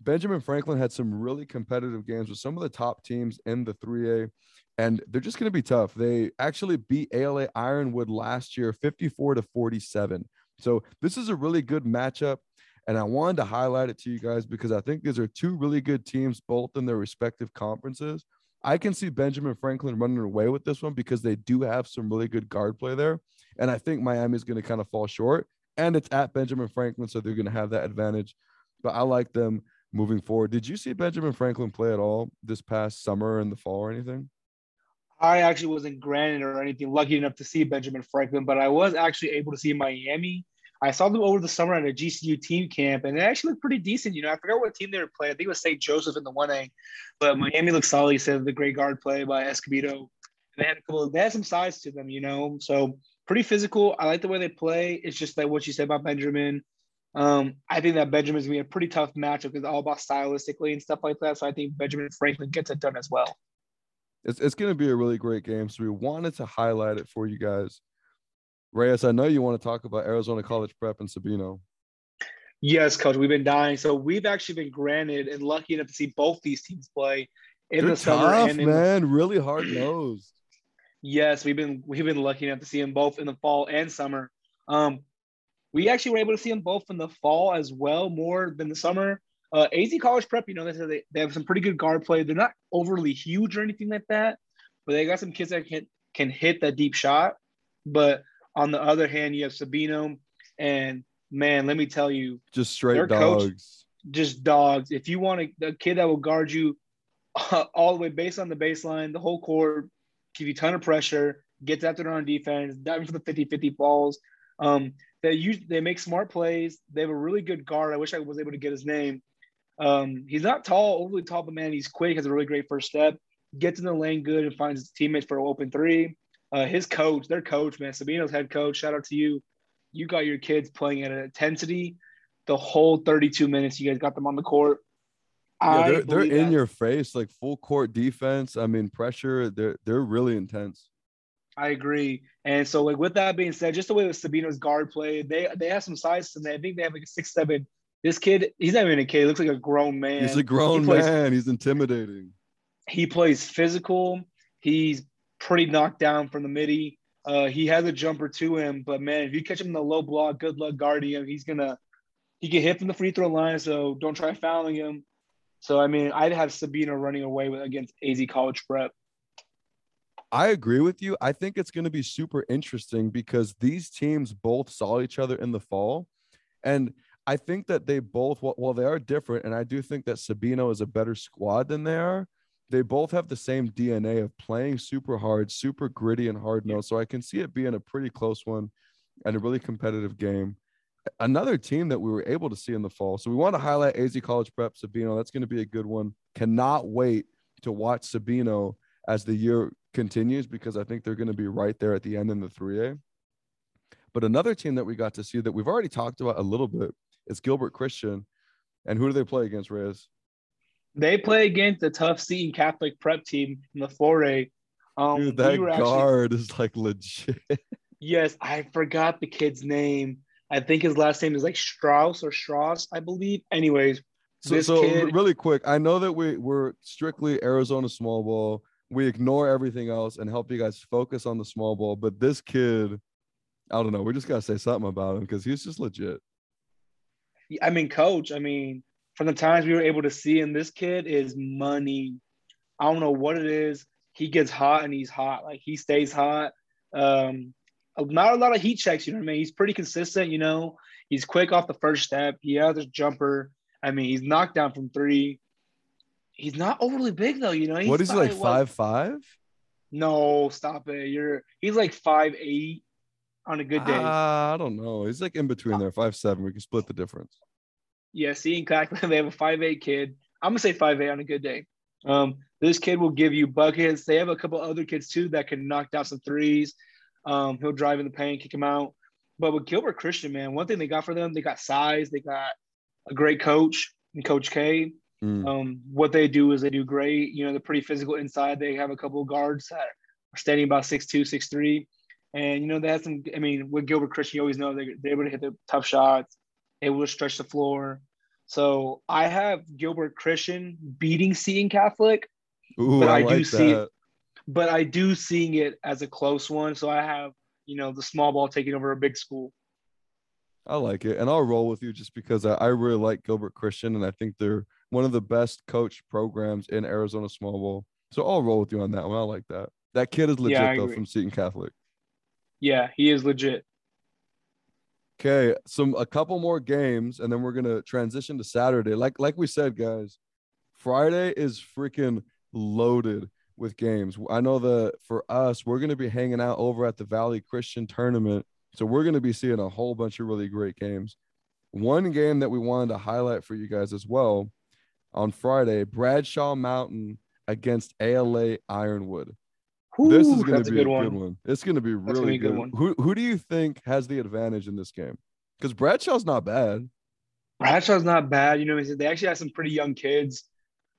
Benjamin Franklin had some really competitive games with some of the top teams in the 3A, and they're just going to be tough. They actually beat ALA Ironwood last year 54 to 47. So this is a really good matchup. And I wanted to highlight it to you guys because I think these are two really good teams, both in their respective conferences. I can see Benjamin Franklin running away with this one because they do have some really good guard play there. And I think Miami is going to kind of fall short. And it's at Benjamin Franklin, so they're going to have that advantage. But I like them moving forward. Did you see Benjamin Franklin play at all this past summer and the fall or anything? I actually wasn't granted or anything lucky enough to see Benjamin Franklin, but I was actually able to see Miami. I saw them over the summer at a GCU team camp, and they actually looked pretty decent. You know, I forgot what team they were playing. I think it was St. Joseph in the one A, but Miami looked solid. He said the great guard play by Escobedo. They had a couple. They had some size to them, you know. So pretty physical. I like the way they play. It's just like what you said about Benjamin. Um, I think that Benjamin's gonna be a pretty tough matchup because it's all about stylistically and stuff like that. So I think Benjamin Franklin gets it done as well it's, it's going to be a really great game. So we wanted to highlight it for you guys. Reyes, I know you want to talk about Arizona College Prep and Sabino. Yes, coach. We've been dying. So we've actually been granted and lucky enough to see both these teams play in They're the summer tough, and in, man, really hard nosed. Yes, we've been we've been lucky enough to see them both in the fall and summer. Um, we actually were able to see them both in the fall as well, more than the summer. Uh, AZ College Prep, you know, they, they have some pretty good guard play. They're not overly huge or anything like that, but they got some kids that can can hit that deep shot. But on the other hand, you have Sabino, and man, let me tell you, just straight dogs, coach, just dogs. If you want a, a kid that will guard you uh, all the way based on the baseline, the whole court, give you a ton of pressure, gets after it on defense, diving for the 50-50 balls. Um, they use they make smart plays. They have a really good guard. I wish I was able to get his name. Um, he's not tall, overly tall, but man, he's quick, has a really great first step, gets in the lane good and finds his teammates for an open three. Uh, his coach, their coach, man, Sabino's head coach, shout out to you. You got your kids playing at an intensity the whole 32 minutes. You guys got them on the court. Yeah, they're, they're in that. your face, like full court defense. I mean, pressure. They're they're really intense. I agree. And so, like with that being said, just the way that Sabino's guard play, they they have some size and I think they have like a six seven this kid, he's not even a kid. He looks like a grown man. He's a grown he plays, man. He's intimidating. He plays physical. He's pretty knocked down from the midi. Uh, he has a jumper to him, but man, if you catch him in the low block, good luck guarding him. He's gonna he get hit from the free throw line, so don't try fouling him. So I mean, I'd have Sabino running away with against AZ College Prep. I agree with you. I think it's going to be super interesting because these teams both saw each other in the fall, and I think that they both, while they are different, and I do think that Sabino is a better squad than they are, they both have the same DNA of playing super hard, super gritty, and hard nosed. So I can see it being a pretty close one and a really competitive game. Another team that we were able to see in the fall. So we want to highlight AZ College Prep Sabino. That's going to be a good one. Cannot wait to watch Sabino as the year continues because I think they're going to be right there at the end in the 3A. But another team that we got to see that we've already talked about a little bit is Gilbert Christian. And who do they play against, Reyes? They play against a tough Seton Catholic prep team in the 4A. Um, Dude, that we guard actually, is like legit. Yes, I forgot the kid's name. I think his last name is like Strauss or Strauss, I believe. Anyways, so, so kid, really quick, I know that we we're strictly Arizona small ball. We ignore everything else and help you guys focus on the small ball. But this kid, I don't know. We just gotta say something about him because he's just legit. I mean, coach, I mean, from the times we were able to see him, this kid is money. I don't know what it is. He gets hot and he's hot. Like he stays hot. Um, not a lot of heat checks, you know what I mean? He's pretty consistent, you know. He's quick off the first step. He has his jumper. I mean, he's knocked down from three. He's not overly big though, you know. He's what is he like five five? No, stop it. You're he's like five eight on a good day? Uh, I don't know. He's like in between there, five seven. We can split the difference. Yeah, see, exactly. They have a five eight kid. I'm gonna say five eight on a good day. Um, this kid will give you buckets. They have a couple other kids too that can knock down some threes. Um, he'll drive in the paint, kick him out. But with Gilbert Christian, man, one thing they got for them, they got size, they got a great coach and Coach K. Mm. Um, what they do is they do great. You know, they're pretty physical inside. They have a couple of guards that are standing about six two, six three. And you know, they had some. I mean, with Gilbert Christian, you always know they they're able to hit the tough shots, able to stretch the floor. So I have Gilbert Christian beating Seton Catholic, Ooh, but I, I like do see it. But I do seeing it as a close one. So I have you know the small ball taking over a big school. I like it, and I'll roll with you just because I, I really like Gilbert Christian, and I think they're one of the best coach programs in Arizona small ball. So I'll roll with you on that one. I like that. That kid is legit Yeah, though from Seton Catholic. Yeah, he is legit. Okay, some a couple more games, and then we're gonna transition to Saturday. Like like we said, guys, Friday is freaking loaded with games. I know that for us, we're gonna be hanging out over at the Valley Christian Tournament, so we're gonna be seeing a whole bunch of really great games. One game that we wanted to highlight for you guys as well on Friday, Bradshaw Mountain against ALA Ironwood. This is going to be a good one. good one. It's going to be really be good good. one. Who who do you think has the advantage in this game? Because Bradshaw's not bad. Bradshaw's not bad. You know, they actually have some pretty young kids.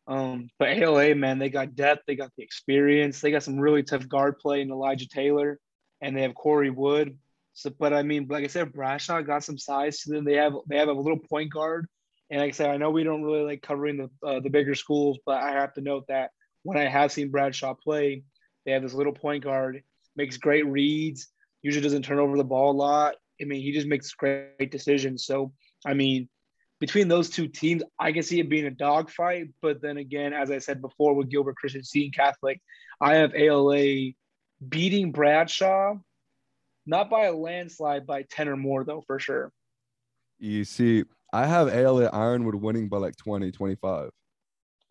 Um, but ALA, man, they got depth, they got the experience, they got some really tough guard play in Elijah Taylor, and they have Corey Wood. So, but I mean, like I said, Bradshaw got some size to them. They have they have a little point guard, and like I said, I know we don't really like covering the uh, the bigger schools, but I have to note that when I have seen Bradshaw play, they have this little point guard, makes great reads, usually doesn't turn over the ball a lot. I mean, he just makes great decisions. So, I mean, between those two teams, I can see it being a dogfight. But then again, as I said before, with Gilbert Christian Seton Catholic, I have ALA beating Bradshaw, not by a landslide, by 10 or more, though, for sure. You see, I have ALA Ironwood winning by like 20, 25.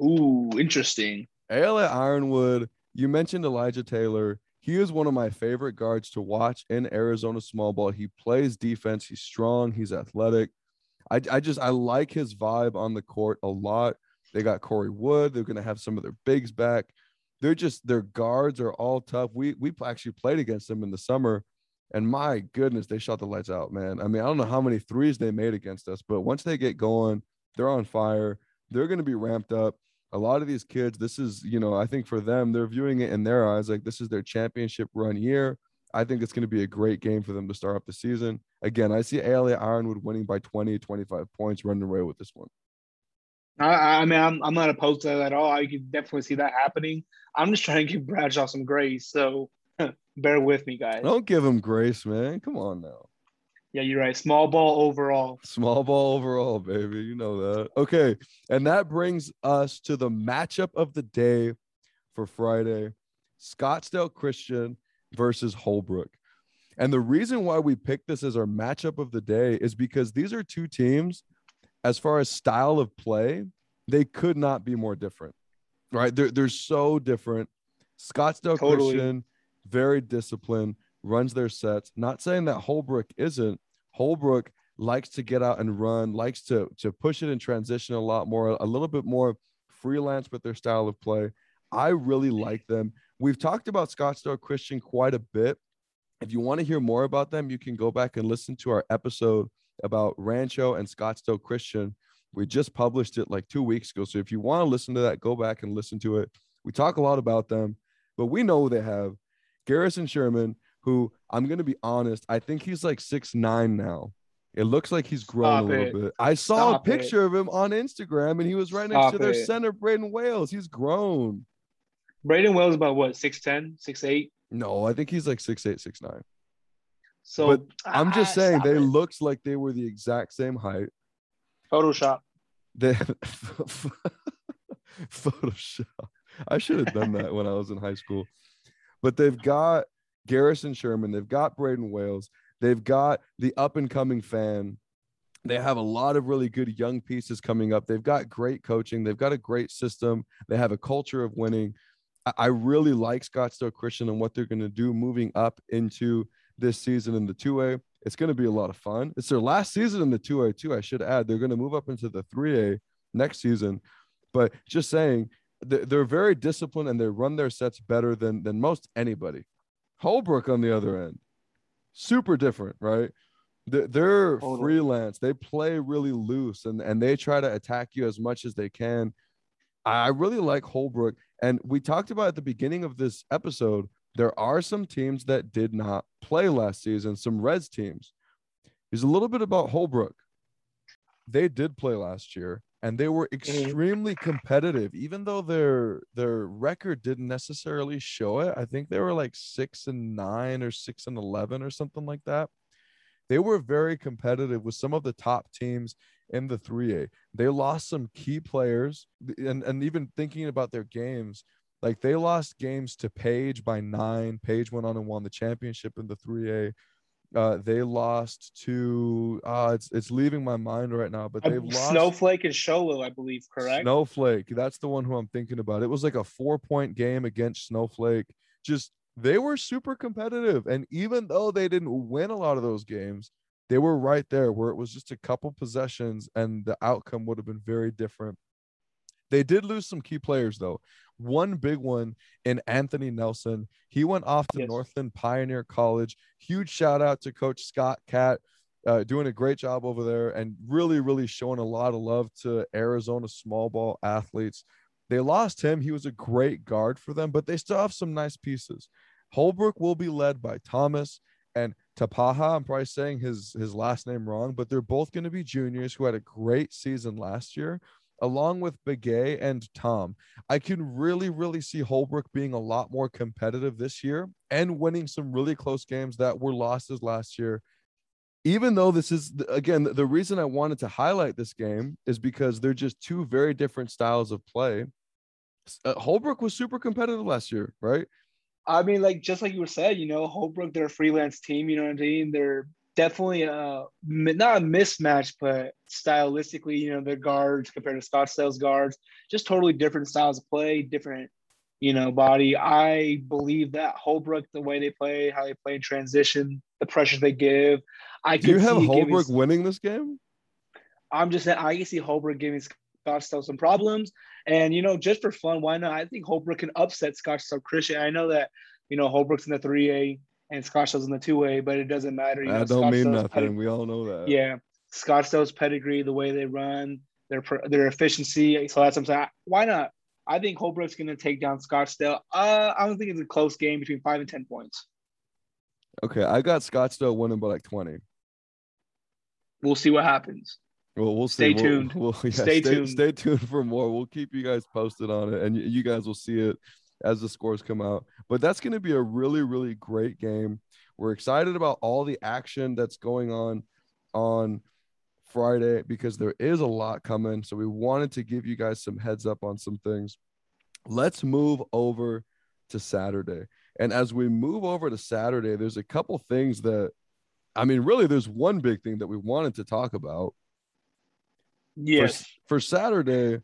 Ooh, interesting. ALA Ironwood, you mentioned Elijah Taylor. He is one of my favorite guards to watch in Arizona small ball. He plays defense. He's strong. He's athletic. I, I just I like his vibe on the court a lot. They got Corey Wood. They're gonna have some of their bigs back. They're just their guards are all tough. We we actually played against them in the summer, and my goodness, they shot the lights out, man. I mean, I don't know how many threes they made against us, but once they get going, they're on fire. They're gonna be ramped up a lot of these kids, this is, you know, I think for them, they're viewing it in their eyes like this is their championship run year. I think it's going to be a great game for them to start off the season. Again, I see ALA Ironwood winning by 20, 25 points, running away with this one. I, I mean, I'm, I'm not opposed to that at all. I can definitely see that happening. I'm just trying to give Bradshaw some grace. So bear with me, guys. Don't give him grace, man. Come on now. Yeah, you're right. Small ball overall. Small ball overall, baby. You know that. Okay. And that brings us to the matchup of the day for Friday Scottsdale Christian versus Holbrook. And the reason why we picked this as our matchup of the day is because these are two teams, as far as style of play, they could not be more different, right? They're, they're so different. Scottsdale Totally. Christian, very disciplined, runs their sets. Not saying that Holbrook isn't. Holbrook likes to get out and run, likes to to push it and transition a lot more, a little bit more freelance with their style of play. I really like them. We've talked about Scottsdale Christian quite a bit. If you want to hear more about them, you can go back and listen to our episode about Rancho and Scottsdale Christian. We just published it like two weeks ago. So if you want to listen to that, go back and listen to it. We talk a lot about them, but we know they have Garrison Sherman, who I'm going to be honest, I think he's like six nine now. It looks like he's grown Stop a little it. bit. I saw Stop a it. picture of him on Instagram and he was right next Stop to their it. center, Braden Wales. He's grown. Braden Wells about what, 6'10, 6'8? No, I think he's like six eight, six nine. So But I'm just ah, saying they it. looked like they were the exact same height. Photoshop. They Photoshop. I should have done that when I was in high school. But they've got Garrison Sherman, they've got Braden Wales, they've got the up and coming fan. They have a lot of really good young pieces coming up. They've got great coaching, they've got a great system, they have a culture of winning. I- really like Scottsdale Christian and what they're going to do moving up into this season in the 2A. It's going to be a lot of fun. It's their last season in the 2A, too. I should add, they're going to move up into the 3A next season. But just saying, they- they're very disciplined and they run their sets better than than most anybody. Holbrook, on the other end, super different, right? They- They're Totally. freelance. They play really loose and and they try to attack you as much as they can. I really like Holbrook, and we talked about at the beginning of this episode. There are some teams that did not play last season, some Reds teams. Here's a little bit about Holbrook. They did play last year, and they were mm-hmm. extremely competitive, even though their their record didn't necessarily show it. I think they were like six and nine or six and eleven or something like that. They were very competitive with some of the top teams in the 3A. They lost some key players, and, and even thinking about their games, Like they lost games to Page by nine. Page went on and won the championship in the 3A. Uh, they lost to uh, it's it's leaving my mind right now, but they've lost Snowflake and Show Low, I believe, correct? Snowflake. That's the one who I'm thinking about. It was like a four point game against Snowflake. Just they were super competitive, and even though they didn't win a lot of those games, they were right there where it was just a couple possessions, and the outcome would have been very different. They did lose some key players though. One big one in Anthony Nelson. He went off to Yes. Northland Pioneer College. Huge shout out to Coach Scott Cat, uh, doing a great job over there and really, really showing a lot of love to Arizona small ball athletes. They lost him. He was a great guard for them, but they still have some nice pieces. Holbrook will be led by Thomas and Tapaha. I'm probably saying his his last name wrong, but they're both going to be juniors who had a great season last year, along with Begay and Tom. I can really, really see Holbrook being a lot more competitive this year and winning some really close games that were losses last year. Even though this is again the reason I wanted to highlight this game is because they're just two very different styles of play. Uh, Holbrook was super competitive last year, right? I mean, like just like you were said, you know, Holbrook, they're a freelance team. You know what I mean? They're definitely a not a mismatch, but stylistically, you know, their guards compared to Scottsdale's guards, just totally different styles of play, different, you know, body. I believe that Holbrook, the way they play, how they play in transition, the pressure they give. I Do you could have see it giving- Holbrook winning this game? I'm just saying I can see Holbrook giving Scottsdale some problems. And you know, just for fun, why not? I think Holbrook can upset Scottsdale Christian. I know that you know Holbrook's in the three A and Scottsdale's in the two way, but it doesn't matter. You know, That don't mean nothing. We all know that. yeah, Scottsdale's pedigree, the way they run, their their efficiency. So that's what I'm saying. Why not? I think Holbrook's going to take down Scottsdale. Uh, I don't think it's a close game between five and ten points. Okay, I got Scottsdale winning by like 20. We'll see what happens. Well, we'll see. Stay We'll- tuned. We'll, yeah, Stay stay, tuned. Stay tuned for more. We'll keep you guys posted on it, and you guys will see it as the scores come out. But that's going to be a really, really great game. We're excited about all the action that's going on on Friday because there is a lot coming. So we wanted to give you guys some heads up on some things. Let's move over to Saturday. And as we move over to Saturday, there's a couple things that, I mean, really, there's one big thing that we wanted to talk about Yes. for, for Saturday,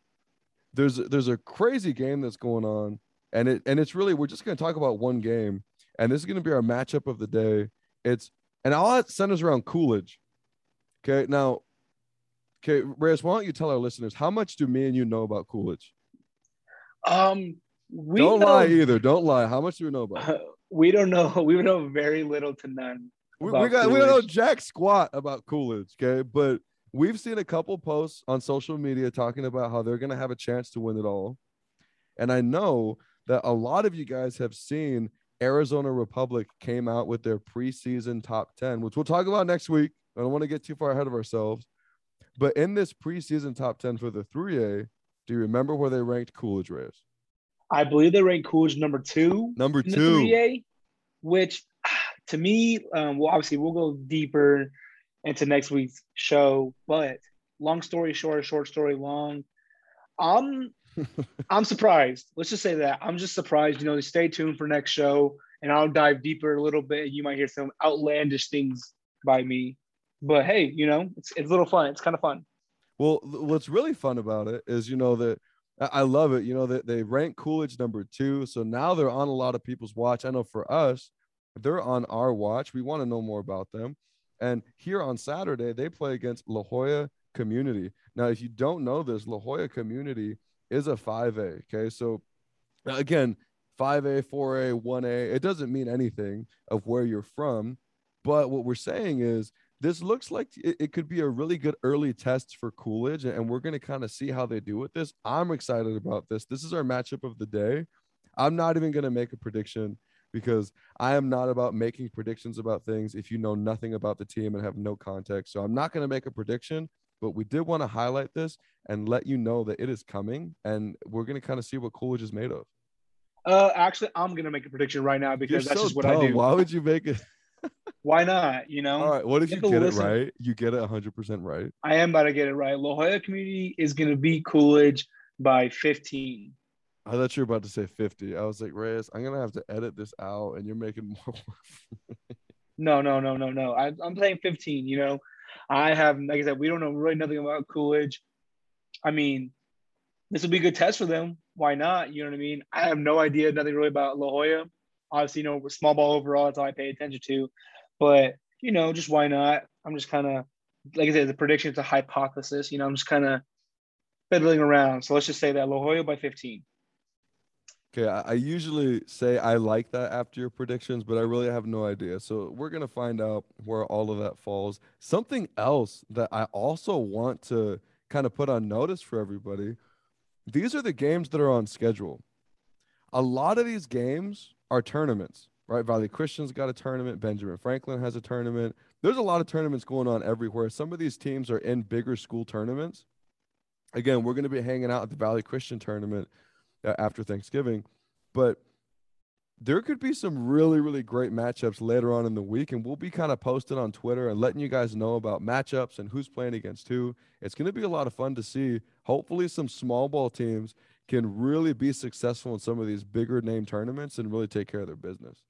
there's there's a crazy game that's going on, and it and it's really we're just gonna talk about one game, and this is gonna be our matchup of the day. It's and all that centers around Coolidge. Okay, now, okay, Reyes, why don't you tell our listeners how much do me and you know about Coolidge? Um, we don't know- lie either. Don't lie. How much do we know about? it? we don't know. We know very little to none. We, we got we don't know jack squat about Coolidge, okay? But we've seen a couple posts on social media talking about how they're gonna have a chance to win it all. And I know that a lot of you guys have seen Arizona Republic came out with their preseason top 10, which we'll talk about next week. I don't want to get too far ahead of ourselves. But in this preseason top 10 for the 3A, do you remember where they ranked Coolidge Reyes? I believe they ranked Coolidge number two Number in the two. 3A, which to me, um, well, obviously we'll go deeper into next week's show. But long story short, short story long, I'm I'm surprised. Let's just say that I'm just surprised. You know, stay tuned for next show, and I'll dive deeper a little bit. You might hear some outlandish things by me, but hey, you know, it's it's a little fun. It's kind of fun. Well, what's really fun about it is, you know, that I I love it. You know, that they rank Coolidge number two. So now they're on a lot of people's watch. I know for us, they're on our watch. We want to know more about them. And here on Saturday, they play against La Joya Community. Now, if you don't know this, La Joya Community is a 5A. Okay. So again, 5A, 4A, 1A, it doesn't mean anything of where you're from. But what we're saying is this looks like it, it could be a really good early test for Coolidge, and we're going to kind of see how they do with this. I'm excited about this. This is our matchup of the day. I'm not even going to make a prediction because I am not about making predictions about things if you know nothing about the team and have no context. So I'm not going to make a prediction, but we did want to highlight this and let you know that it is coming, and we're going to kind of see what Coolidge is made of. Uh, actually, I'm gonna make a prediction right now You're because that's so just what I do. Why would you make it? Why not? You know, All right. What if you People get it right? You get it 100% right. I am about to get it right. La Joya Community is going to beat Coolidge by 15. I thought you were about to say 50. I was like, Reyes, I'm gonna have to edit this out, and you're making more work. no, no, no, no, no. I, I'm playing 15. You know, I have, like I said, we don't know really nothing about Coolidge. I mean, this will be a good test for them. Why not? You know what I mean? I have no idea, nothing really about La Joya. Obviously, you know, small ball overall, that's all I pay attention to. But, you know, just why not? I'm just kind of, like I said, the prediction is a hypothesis. You know, I'm just kind of fiddling around. So let's just say that La Joya by 15. Okay, I, usually say I like that after your predictions, but I really have no idea. So we're gonna find out where all of that falls. Something else that I also want to kind of put on notice for everybody these are the games that are on schedule. A lot of these games are tournaments, right? Valley Christian's got a tournament. Benjamin Franklin has a tournament. There's a lot of tournaments going on everywhere. Some of these teams are in bigger school tournaments. Again, we're going to be hanging out at the Valley Christian tournament after Thanksgiving, but there could be some really, really great matchups later on in the week, and we'll be kind of posting on Twitter and letting you guys know about matchups and who's playing against who. It's going to be a lot of fun to see. Hopefully, some small ball teams can really be successful in some of these bigger name tournaments and really take care of their business.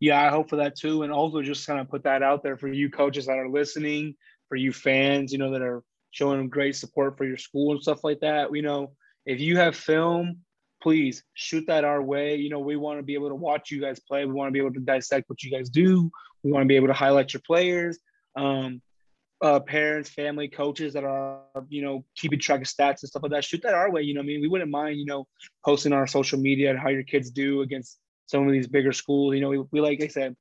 Yeah, I hope for that too. And also just kind of put that out there for you coaches that are listening, for you fans, you know, that are showing great support for your school and stuff like that. You know, if you have film please shoot that our way. You know, we want to be able to watch you guys play. We want to be able to dissect what you guys do. We want to be able to highlight your players. Um, uh, parents, family, coaches that are, you know, keeping track of stats and stuff like that. Shoot that our way. You know, I mean, we wouldn't mind, you know, posting on our social media and how your kids do against some of these bigger schools. You know, we, we like I said,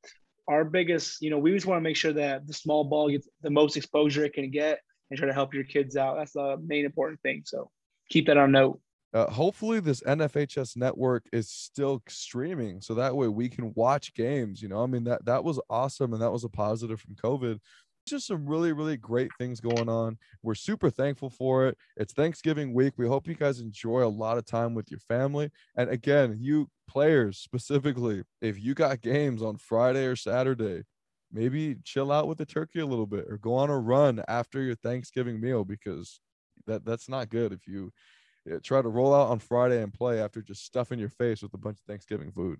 our biggest, you know, we just want to make sure that the small ball gets the most exposure it can get and try to help your kids out. That's the main important thing. So keep that on note. Uh, hopefully, this NFHS network is still streaming, so that way we can watch games. You know, I mean that that was awesome, and that was a positive from COVID. Just some really, really great things going on. We're super thankful for it. It's Thanksgiving week. We hope you guys enjoy a lot of time with your family. And again, you players specifically, if you got games on Friday or Saturday, maybe chill out with the turkey a little bit or go on a run after your Thanksgiving meal because that that's not good if you yeah, try to roll out on Friday and play after just stuffing your face with a bunch of Thanksgiving food.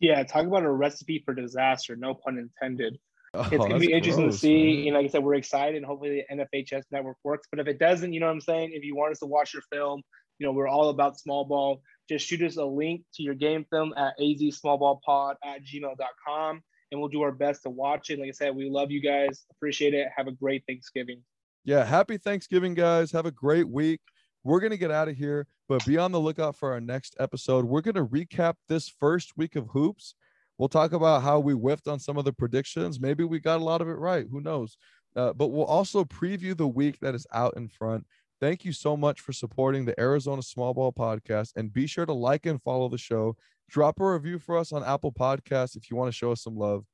Yeah, talk about a recipe for disaster. No pun intended. Oh, it's gonna be interesting gross, to see. Man. You know, like I said, we're excited. And hopefully, the NFHS network works. But if it doesn't, you know what I'm saying. If you want us to watch your film, you know, we're all about small ball. Just shoot us a link to your game film at azsmallballpod at gmail.com, and we'll do our best to watch it. Like I said, we love you guys. Appreciate it. Have a great Thanksgiving. Yeah, happy Thanksgiving, guys. Have a great week. We're going to get out of here, but be on the lookout for our next episode. We're going to recap this first week of hoops. We'll talk about how we whiffed on some of the predictions. Maybe we got a lot of it right. Who knows? Uh, but we'll also preview the week that is out in front. Thank you so much for supporting the Arizona Small Ball Podcast. And be sure to like and follow the show. Drop a review for us on Apple Podcasts if you want to show us some love.